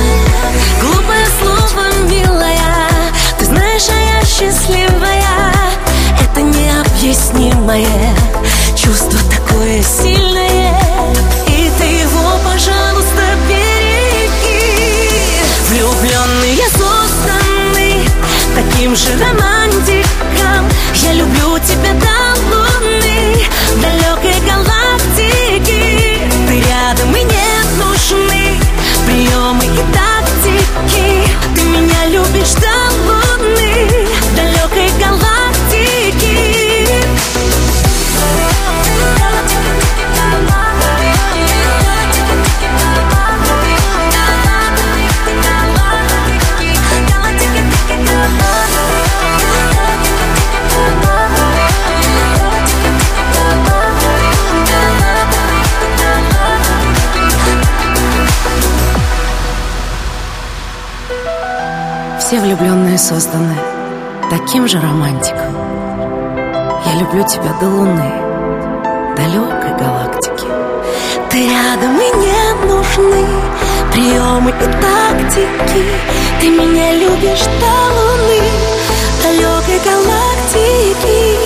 Глупое слово, милая Ты знаешь, а я счастливая. Это необъяснимое Чувство такое сильное. И ты его, пожалуйста, береги. Влюбленные созданы Таким же романтиком. Я люблю тебя до луны Далекой влюбленные созданы таким же романтиком. Я люблю тебя до луны, далекой галактики. Ты рядом и не нужны приемы и тактики. Ты меня любишь до луны, далекой галактики.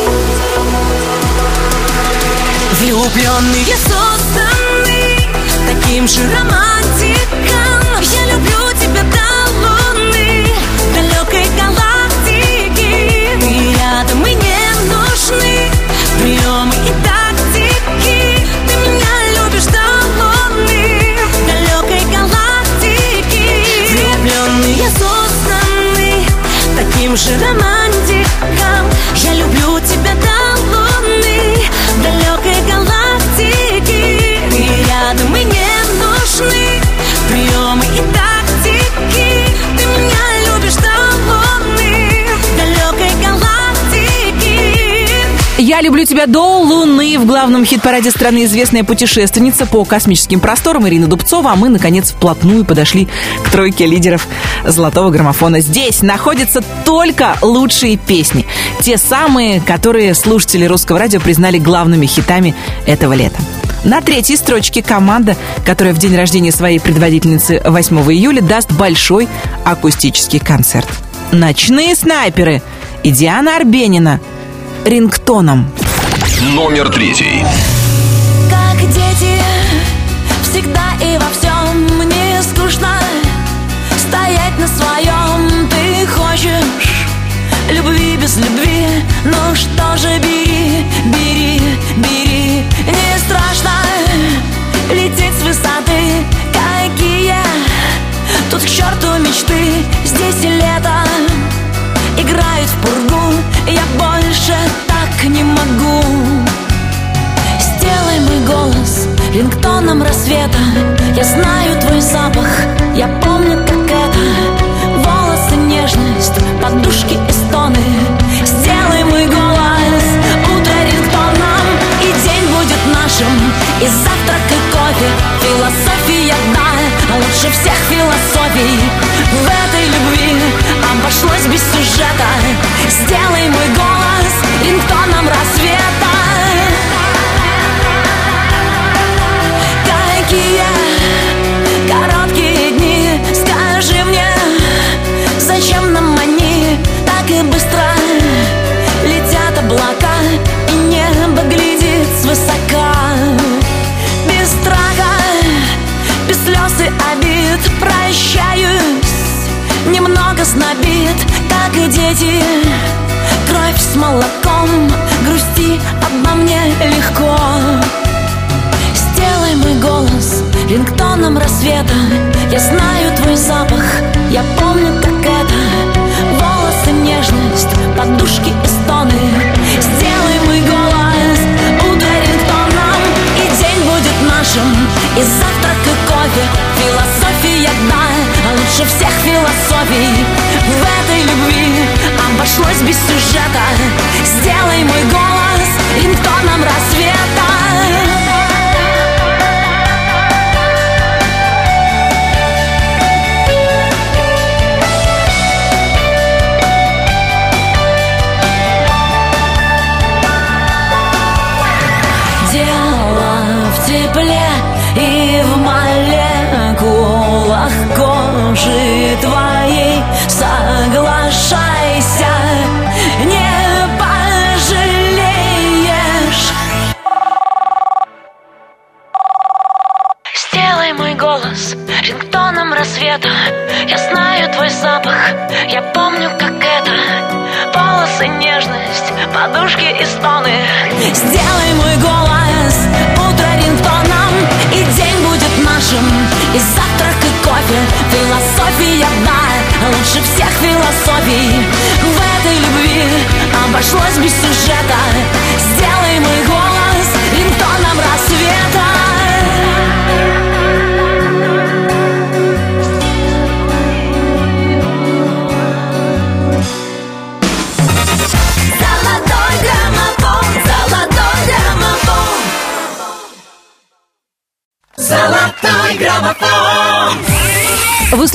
Влюбленные созданы таким же романтиком. Люблю тебя до Луны» в главном хит-параде страны известная путешественница по космическим просторам Ирина Дубцова, а мы, наконец, вплотную подошли к тройке лидеров золотого граммофона. Здесь находятся только лучшие песни. Те самые, которые слушатели русского радио признали главными хитами этого лета. На третьей строчке команда, которая в день рождения своей предводительницы 8 июля даст большой акустический концерт. «Ночные снайперы» и Диана Арбенина рингтоном. Номер третий. Как дети, всегда и во всем мне скучно стоять на своем. Ты хочешь любви без любви, ну что же бери, бери, бери. Рингтоном рассвета. Я знаю твой запах, я помню, как это. Волосы, нежность, подушки и стоны. Сделай мой голос утро рингтоном. И день будет нашим, и завтрак, и кофе. Философия, да, лучше всех философий. В этой любви обошлось без сюжета. Сделай мой голос рингтоном рассвета немного знобит Как и дети, кровь с молоком Грусти обо мне легко. Сделай мой голос рингтоном рассвета. Я знаю твой запах, я помню, как это. Волосы, нежность, подушки и стоны. Сделай мой голос утро рингтоном. И день будет нашим, и завтрак, и кофе. Философия, да, лучше всех философий. В этой любви обошлось без сюжета. Сделай мой голос рингтоном рассвета. Тепле молекулах кожи твоей Соглашайся, не пожалеешь. Сделай мой голос рингтоном рассвета. Я знаю твой запах, я помню, как это. Волосы, нежность, подушки и стоны. Сделай обошлось без сюжета. Сделай мой голос рингтоном рассвета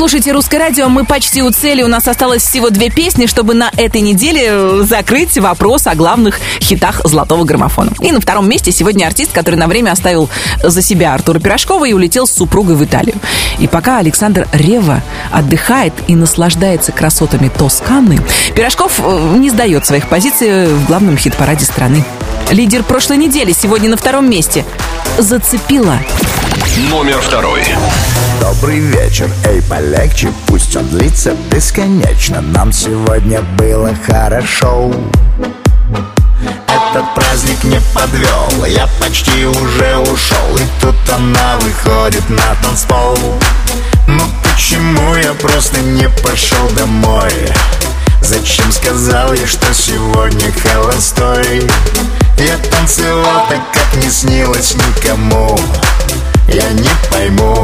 слушаете «Русское радио», мы почти у цели. У нас осталось всего две песни, чтобы на этой неделе закрыть вопрос о главных хитах золотого граммофона. И на втором месте сегодня артист, который на время оставил за себя Артура Пирожкова и улетел с супругой в Италию. И пока Александр Рева отдыхает и наслаждается красотами Тосканы, Пирожков э, не сдает своих позиций в главном хит-параде страны. Лидер прошлой недели сегодня на втором месте. Зацепила. Номер второй. Добрый вечер, эй, полегче, пусть он длится бесконечно. Нам сегодня было хорошо. Этот праздник не подвел, я почти уже ушел. И тут она выходит на танцпол. Ну почему я просто не пошел домой? Зачем сказал я, что сегодня холостой? Я танцевал так, как не снилось никому. Я не пойму,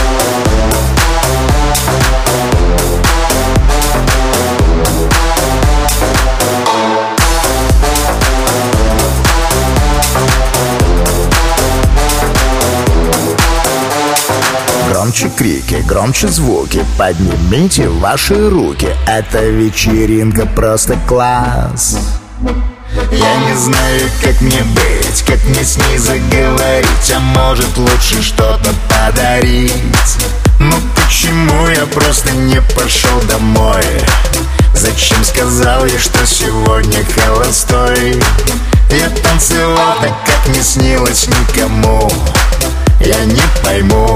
громче крики, громче звуки. Поднимите ваши руки. Это вечеринка просто класс. Я не знаю, как мне быть, как мне с ней заговорить А может лучше что-то подарить. Ну почему я просто не пошел домой? Зачем сказал я, что сегодня холостой? Я танцевал так, как не снилось никому Я не пойму,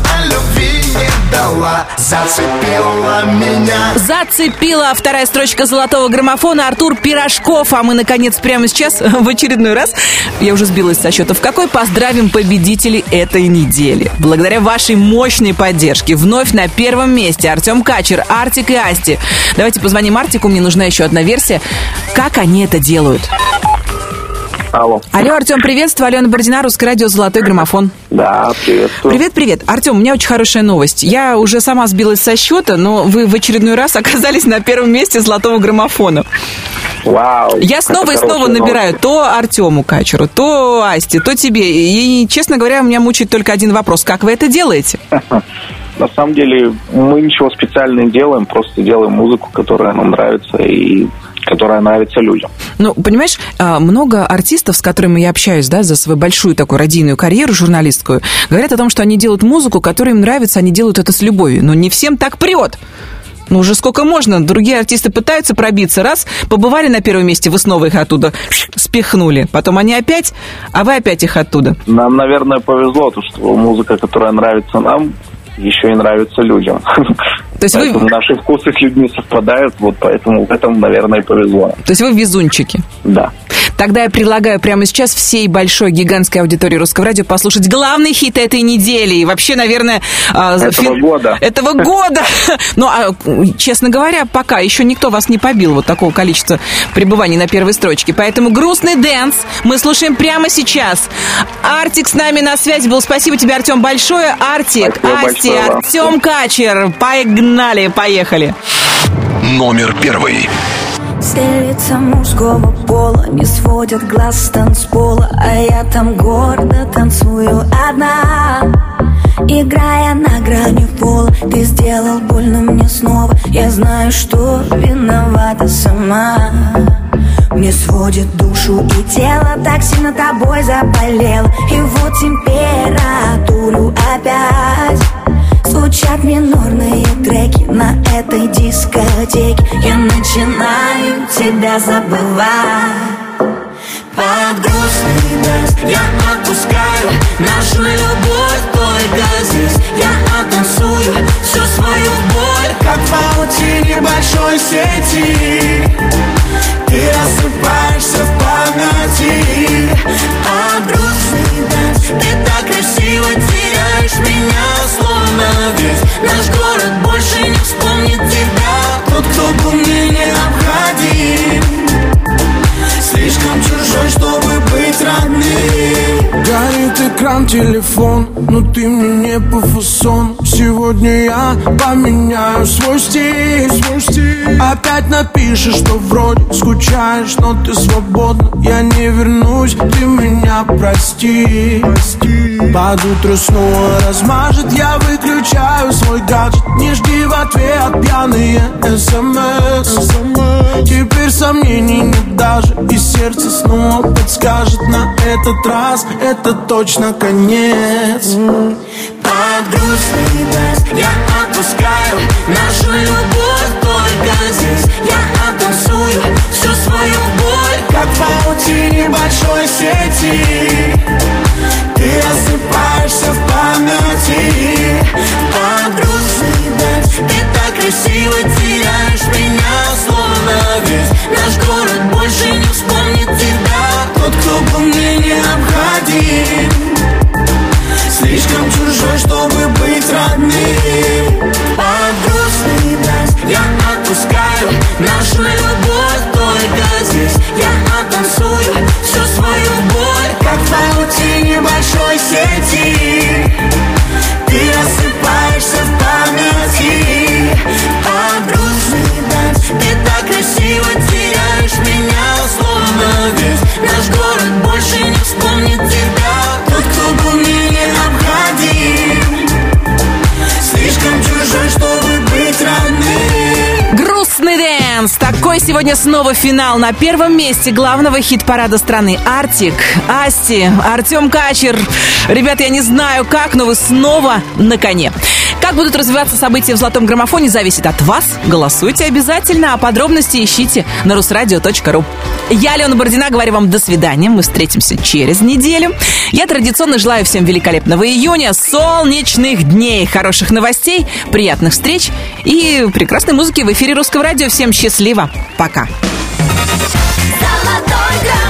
дала Зацепила меня Зацепила вторая строчка золотого граммофона Артур Пирожков. А мы, наконец, прямо сейчас в очередной раз, я уже сбилась со счета, в какой поздравим победителей этой недели. Благодаря вашей мощной поддержке вновь на первом месте Артем Качер, Артик и Асти. Давайте позвоним Артику, мне нужна еще одна версия. Как они это делают? Алло. Алло, Артем, приветствую. Алена Бородина, Русское радио «Золотой граммофон». Да, приветствую. Привет, привет. Артем, у меня очень хорошая новость. Я уже сама сбилась со счета, но вы в очередной раз оказались на первом месте «Золотого граммофона». Вау. Я снова и снова набираю новость. то Артему Качеру, то Асте, то тебе. И, честно говоря, меня мучает только один вопрос. Как вы это делаете? На самом деле мы ничего специально не делаем, просто делаем музыку, которая нам нравится и которая нравится людям. Ну, понимаешь, а, много артистов, с которыми я общаюсь, да, за свою большую такую радийную карьеру журналистскую, говорят о том, что они делают музыку, которая им нравится, они делают это с любовью. Но не всем так прет. Ну, уже сколько можно? Другие артисты пытаются пробиться. Раз, побывали на первом месте, вы снова их оттуда спихнули. Потом они опять, а вы опять их оттуда. Нам, наверное, повезло, то, что музыка, которая нравится нам, еще и нравится людям. То есть поэтому вы... наши вкусы с людьми совпадают, вот поэтому в этом, наверное, и повезло. То есть вы везунчики? Да. Тогда я предлагаю прямо сейчас всей большой гигантской аудитории русского радио послушать главный хит этой недели. И вообще, наверное... а, Этого года. Этого года. Ну, а, честно говоря, пока еще никто вас не побил вот такого количества пребываний на первой строчке. Поэтому грустный дэнс мы слушаем прямо сейчас. Артик с нами на связи был. Спасибо тебе, Артем, большое. Артик, Спасибо Асти, большое. Артем Качер. Погнали, поехали. Номер первый. Лица мужского пола не сводят глаз с танцпола А я там гордо танцую одна Играя на грани пола Ты сделал больно мне снова. Я знаю, что виновата сама. Мне сводит душу и тело Так сильно тобой заболело. И вот температуру опять Звучат минорные треки на этой дискотеке. Я начинаю тебя забывать Под грустный дождь я отпускаю Нашу любовь только здесь Я оттанцую всю свою боль. Как в паутине большой сети Ты рассыпаешься в памяти. Под грустный дождь Ты так красиво теряешь меня Словно весь наш город Экран телефон, но ты мне не по фасону Сегодня я поменяю свой стиль, свой стиль Опять напишешь, что вроде скучаешь, но ты свободна. Я не вернусь, ты меня прости, Под утро снова размажет, я выключаю свой гаджет. Не жди в ответ пьяные смс Теперь сомнений нет даже И сердце снова подскажет. На этот раз Это точно конец Под грустный дождь я отпускаю Нашу любовь только здесь. Я оттанцую всю свою боль Как в паутине большой сети. Ты рассыпаешься в памяти. Под грустный дождь Ты так красиво теряешь меня Словно весь наш город больше не вспомнит тебя. Тот, кто был мне необходим Слишком чужой, чтобы быть родным. Под грустный дождь я отпускаю. Нашу любовь только здесь. Я оттанцую всю свою боль. Как в паутине большой сети Такой сегодня снова финал на первом месте главного хит-парада страны. Артик, Асти, Артем Качер. Ребят, я не знаю как, но вы снова на коне. Как будут развиваться события в «Золотом граммофоне» зависит от вас. Голосуйте обязательно, а подробности ищите на русрадио.ру. Я, Алена Бородина, говорю вам до свидания. Мы встретимся через неделю. Я традиционно желаю всем великолепного июня, солнечных дней, хороших новостей, приятных встреч и прекрасной музыки в эфире Русского радио. Всем счастливо. Пока. Золотой